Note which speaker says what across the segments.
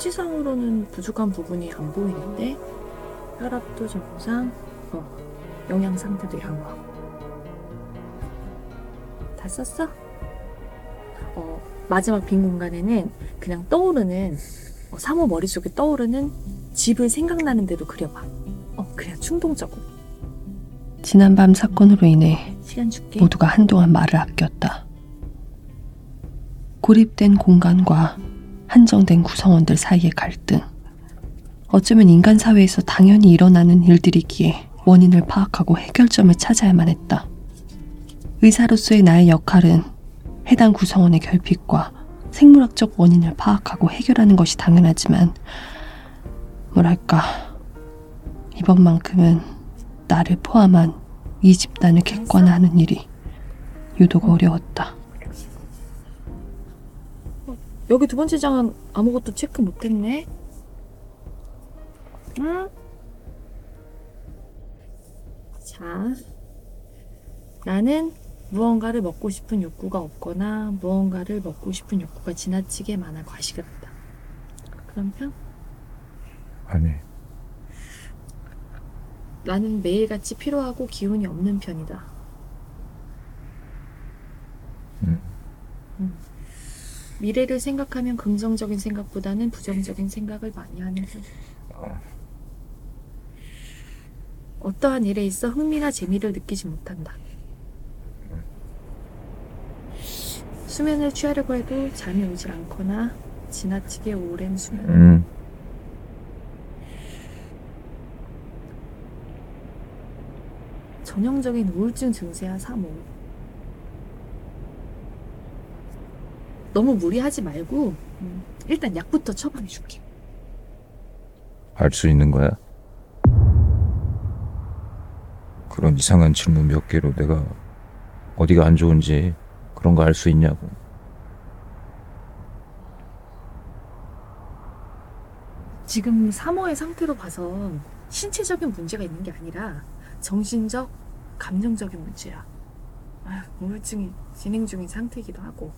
Speaker 1: 수치상으로는 부족한 부분이 안 보이는데 혈압도 정상, 어, 영양 상태도 양호. 다 썼어? 어, 마지막 빈 공간에는 그냥 떠오르는 어, 사모 머릿속에 떠오르는 집을 생각나는데도 그려봐. 어, 그냥 충동적으로.
Speaker 2: 지난밤 사건으로 인해
Speaker 1: 시간 줄게.
Speaker 2: 모두가 한동안 말을 아꼈다. 고립된 공간과 한정된 구성원들 사이의 갈등. 어쩌면 인간 사회에서 당연히 일어나는 일들이기에 원인을 파악하고 해결점을 찾아야만 했다. 의사로서의 나의 역할은 해당 구성원의 결핍과 생물학적 원인을 파악하고 해결하는 것이 당연하지만, 뭐랄까, 이번만큼은 나를 포함한 이 집단을 객관화하는 일이 유독 어려웠다.
Speaker 1: 여기 두 번째 장은 아무것도 체크 못했네. 응? 자, 나는 무언가를 먹고 싶은 욕구가 없거나 무언가를 먹고 싶은 욕구가 지나치게 많아 과식을 한다. 그런 편?
Speaker 3: 아니,
Speaker 1: 나는 매일같이 피로하고 기운이 없는 편이다.
Speaker 3: 음.
Speaker 1: 음. 미래를 생각하면 긍정적인 생각보다는 부정적인 생각을 많이 하는 편.
Speaker 3: 어.
Speaker 1: 어떠한 일에 있어 흥미나 재미를 느끼지 못한다. 수면을 취하려고 해도 잠이 오질 않거나 지나치게 오랜 수면.
Speaker 3: 음,
Speaker 1: 전형적인 우울증 증세야 3호. 너무 무리하지 말고 음, 일단 약부터 처방해 줄게.
Speaker 3: 알 수 있는 거야? 그런 이상한 질문 몇 개로 내가 어디가 안 좋은지 그런 거 알 수 있냐고.
Speaker 1: 지금 3호의 상태로 봐서 신체적인 문제가 있는 게 아니라 정신적, 감정적인 문제야. 우울증이 진행 중인 상태이기도 하고.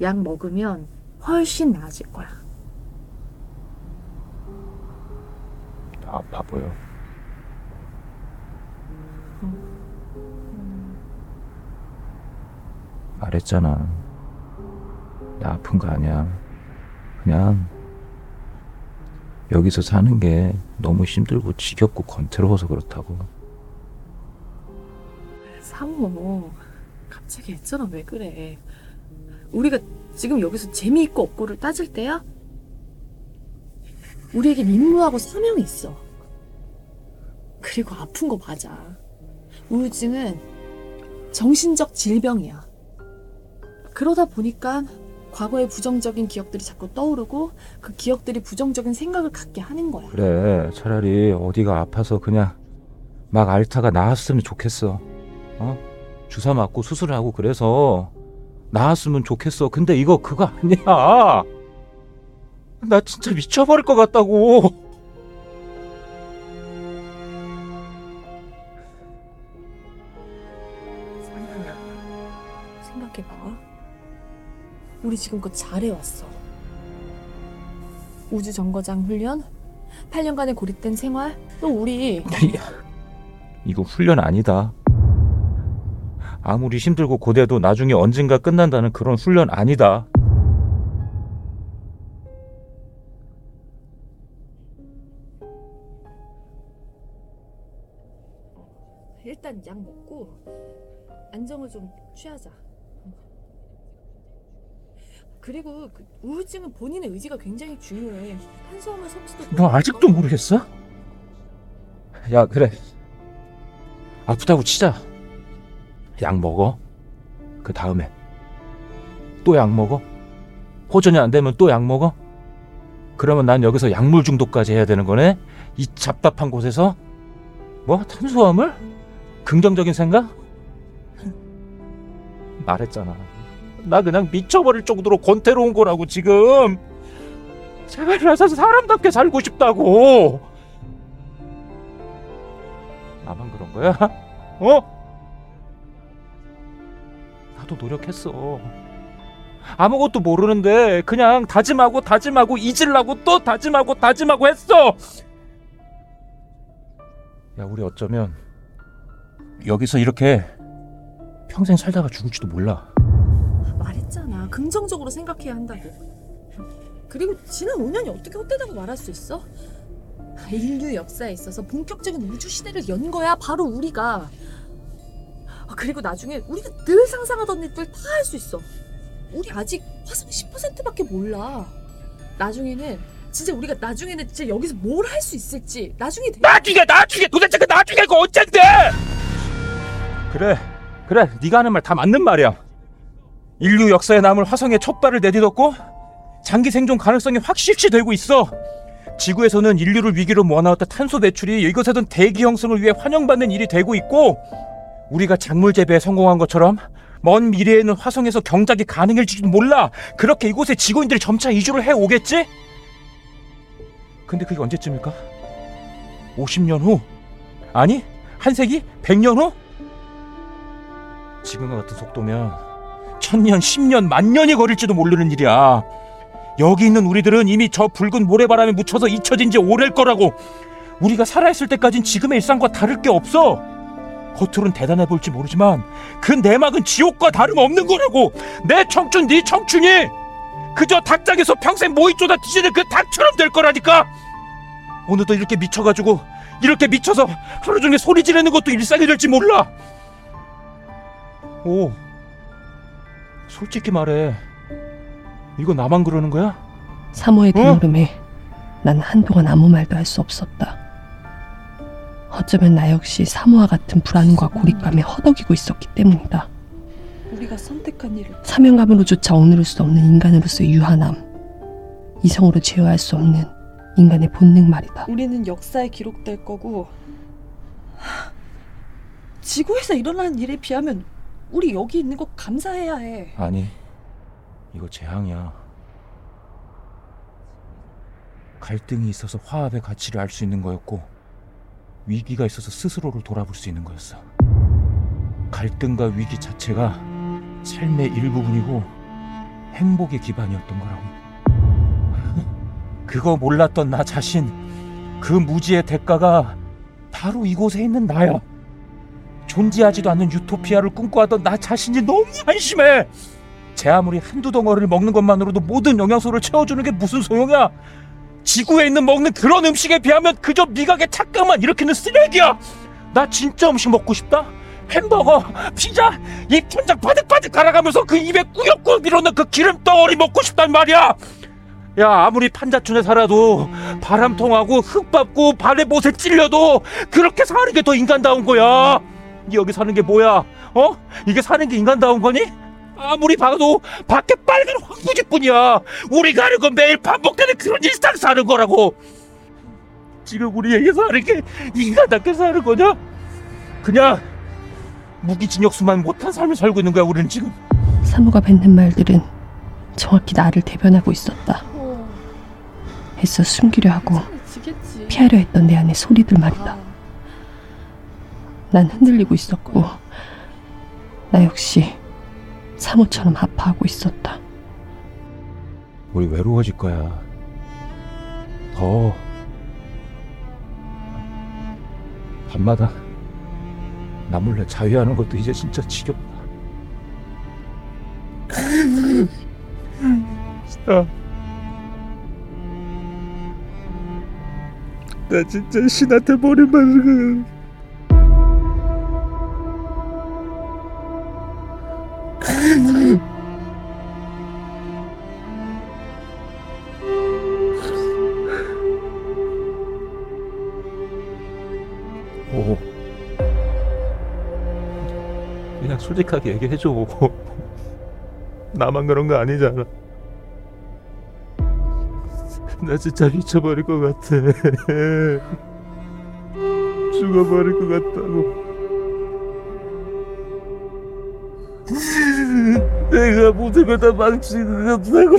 Speaker 1: 약 먹으면 훨씬 나아질 거야.
Speaker 3: 나 아파 보여. 말했잖아. 나 아픈 거 아니야. 그냥 여기서 사는 게 너무 힘들고 지겹고 권태로워서 그렇다고.
Speaker 1: 3호, 갑자기 했잖아. 왜 그래? 우리가 지금 여기서 재미있고 없고를 따질 때야? 우리에겐 임무하고 사명이 있어. 그리고 아픈 거 맞아. 우울증은 정신적 질병이야. 그러다 보니까 과거의 부정적인 기억들이 자꾸 떠오르고 그 기억들이 부정적인 생각을 갖게 하는 거야.
Speaker 3: 그래, 차라리 어디가 아파서 그냥 막 앓다가 나았으면 좋겠어. 어? 주사 맞고 수술하고 그래서 나았으면 좋겠어. 근데 이거 그거 아니야. 나 진짜 미쳐버릴 것 같다고.
Speaker 1: 생각해봐. 우리 지금껏 잘해왔어. 우주 정거장 훈련, 8년간의 고립된 생활, 또 우리
Speaker 3: 이거 훈련 아니다. 아무리 힘들고 고대도 나중에 언젠가 끝난다는 그런 훈련 아니다.
Speaker 1: 일단 약 먹고 안정을 좀 취하자. 그리고 그 우울증은 본인의 의지가 굉장히 중요해. 탄수화물 섭취도
Speaker 3: 너 아직도 모르겠어? 야, 그래. 아프다고 치자. 약 먹어. 그 다음에 또 약 먹어. 호전이 안 되면 또 약 먹어. 그러면 난 여기서 약물 중독까지 해야 되는 거네? 이 잡답한 곳에서? 뭐? 탄수화물? 긍정적인 생각? 말했잖아. 나 그냥 미쳐버릴 정도로 권태로운 거라고 지금. 제발 나서 사람답게 살고 싶다고. 나만 그런 거야? 어? 나도 노력했어. 아무것도 모르는데 그냥 다짐하고 다짐하고 잊으려고 또 다짐하고 다짐하고 했어. 야, 우리 어쩌면 여기서 이렇게 평생 살다가 죽을지도 몰라.
Speaker 1: 말했잖아. 긍정적으로 생각해야 한다고. 그리고 지난 5년이 어떻게 헛되다고 말할 수 있어? 인류 역사에 있어서 본격적인 우주 시대를 연 거야. 바로 우리가. 아, 그리고 나중에 우리가 늘 상상하던 일들 다 할 수 있어. 우리 아직 화성 10%밖에 몰라. 나중에는 진짜 우리가 나중에는 진짜 여기서 뭘 할 수 있을지 나중에 되-
Speaker 3: 나중에 나중에 도대체 그 나중에가 언젠데? 그래 그래 네가 하는 말 다 맞는 말이야. 인류 역사에 남을 화성에 첫 발을 내딛었고 장기 생존 가능성이 확실시 되고 있어. 지구에서는 인류를 위기로 모아놨던 탄소 배출이 이것에선 대기 형성을 위해 환영받는 일이 되고 있고 우리가 작물 재배에 성공한 것처럼 먼 미래에는 화성에서 경작이 가능할지도 몰라. 그렇게 이곳에 지구인들이 점차 이주를 해 오겠지? 근데 그게 언제쯤일까? 50년 후? 아니, 한 세기? 100년 후? 지금과 같은 속도면 천년, 십년, 만년이 걸릴지도 모르는 일이야. 여기 있는 우리들은 이미 저 붉은 모래바람에 묻혀서 잊혀진 지 오래일 거라고. 우리가 살아있을 때까진 지금의 일상과 다를 게 없어. 겉으론 대단해 보일지 모르지만 그 내막은 지옥과 다름없는 거라고. 내 청춘, 네 청춘이 그저 닭장에서 평생 모이 쪼다 뒤지는 그 닭처럼 될 거라니까. 오늘도 이렇게 미쳐가지고 이렇게 미쳐서 하루 종일 소리 지르는 것도 일상이 될지 몰라. 오, 솔직히 말해. 이거 나만 그러는 거야?
Speaker 2: 사모의
Speaker 3: 어?
Speaker 2: 드물음에 난 한동안 아무 말도 할 수 없었다. 어쩌면 나 역시 사모와 같은 불안과 고립감에 허덕이고 있었기 때문이다.
Speaker 1: 우리가 선택한 일을
Speaker 2: 사명감으로조차 억누를 수 없는 인간으로서의 유한함. 이성으로 제어할 수 없는 인간의 본능 말이다.
Speaker 1: 우리는 역사에 기록될 거고 하, 지구에서 일어나는 일에 비하면 우리 여기 있는 거 감사해야 해.
Speaker 3: 아니, 이거 재앙이야. 갈등이 있어서 화합의 가치를 알 수 있는 거였고, 위기가 있어서 스스로를 돌아볼 수 있는 거였어. 갈등과 위기 자체가 삶의 일부분이고 행복의 기반이었던 거라고. 그거 몰랐던 나 자신, 그 무지의 대가가 바로 이곳에 있는 나야. 존재하지도 않는 유토피아를 꿈꿔하던 나 자신이 너무 한심해. 제 아무리 한두 덩어리를 먹는 것만으로도 모든 영양소를 채워주는 게 무슨 소용이야? 지구에 있는 먹는 그런 음식에 비하면 그저 미각의 착각만 일으키는 쓰레기야. 나 진짜 음식 먹고 싶다. 햄버거, 피자, 입 천장 바득바득 갈아가면서 그 입에 꾸역꾸역 밀어넣는 그 기름 덩어리 먹고 싶단 말이야. 야 아무리 판자촌에 살아도 바람 통하고 흙 밟고 발에 못에 찔려도 그렇게 사는 게 더 인간다운 거야. 여기 사는 게 뭐야? 어? 이게 사는 게 인간다운 거니? 아무리 봐도 밖에 빨간 황무지뿐이야. 우리가 하는 건 매일 반복되는 그런 일상 사는 거라고. 지금 우리에게 사는 게 인간답게 사는 거냐? 그냥 무기징역수만 못한 삶을 살고 있는 거야. 우리는 지금.
Speaker 2: 사모가 뱉는 말들은 정확히 나를 대변하고 있었다.
Speaker 1: 어,
Speaker 2: 애써 숨기려 하고. 피하려 했던 내 안의 소리들 말이다.
Speaker 1: 아,
Speaker 2: 난 흔들리고 있었고 나 역시 사모처럼 아파하고 있었다.
Speaker 3: 우리 외로워질 거야. 더 밤마다 나 몰래 자위하는 것도 이제 진짜 지겹다. 진짜. 나 진짜 신한테 머리 맞은 거. 오. 그냥 솔직하게 얘기해줘. 나만 그런 거 아니잖아. 나 진짜 미쳐버릴 것 같아. 죽어버릴 것 같다고. 내가 모든 걸다 망치는 없다고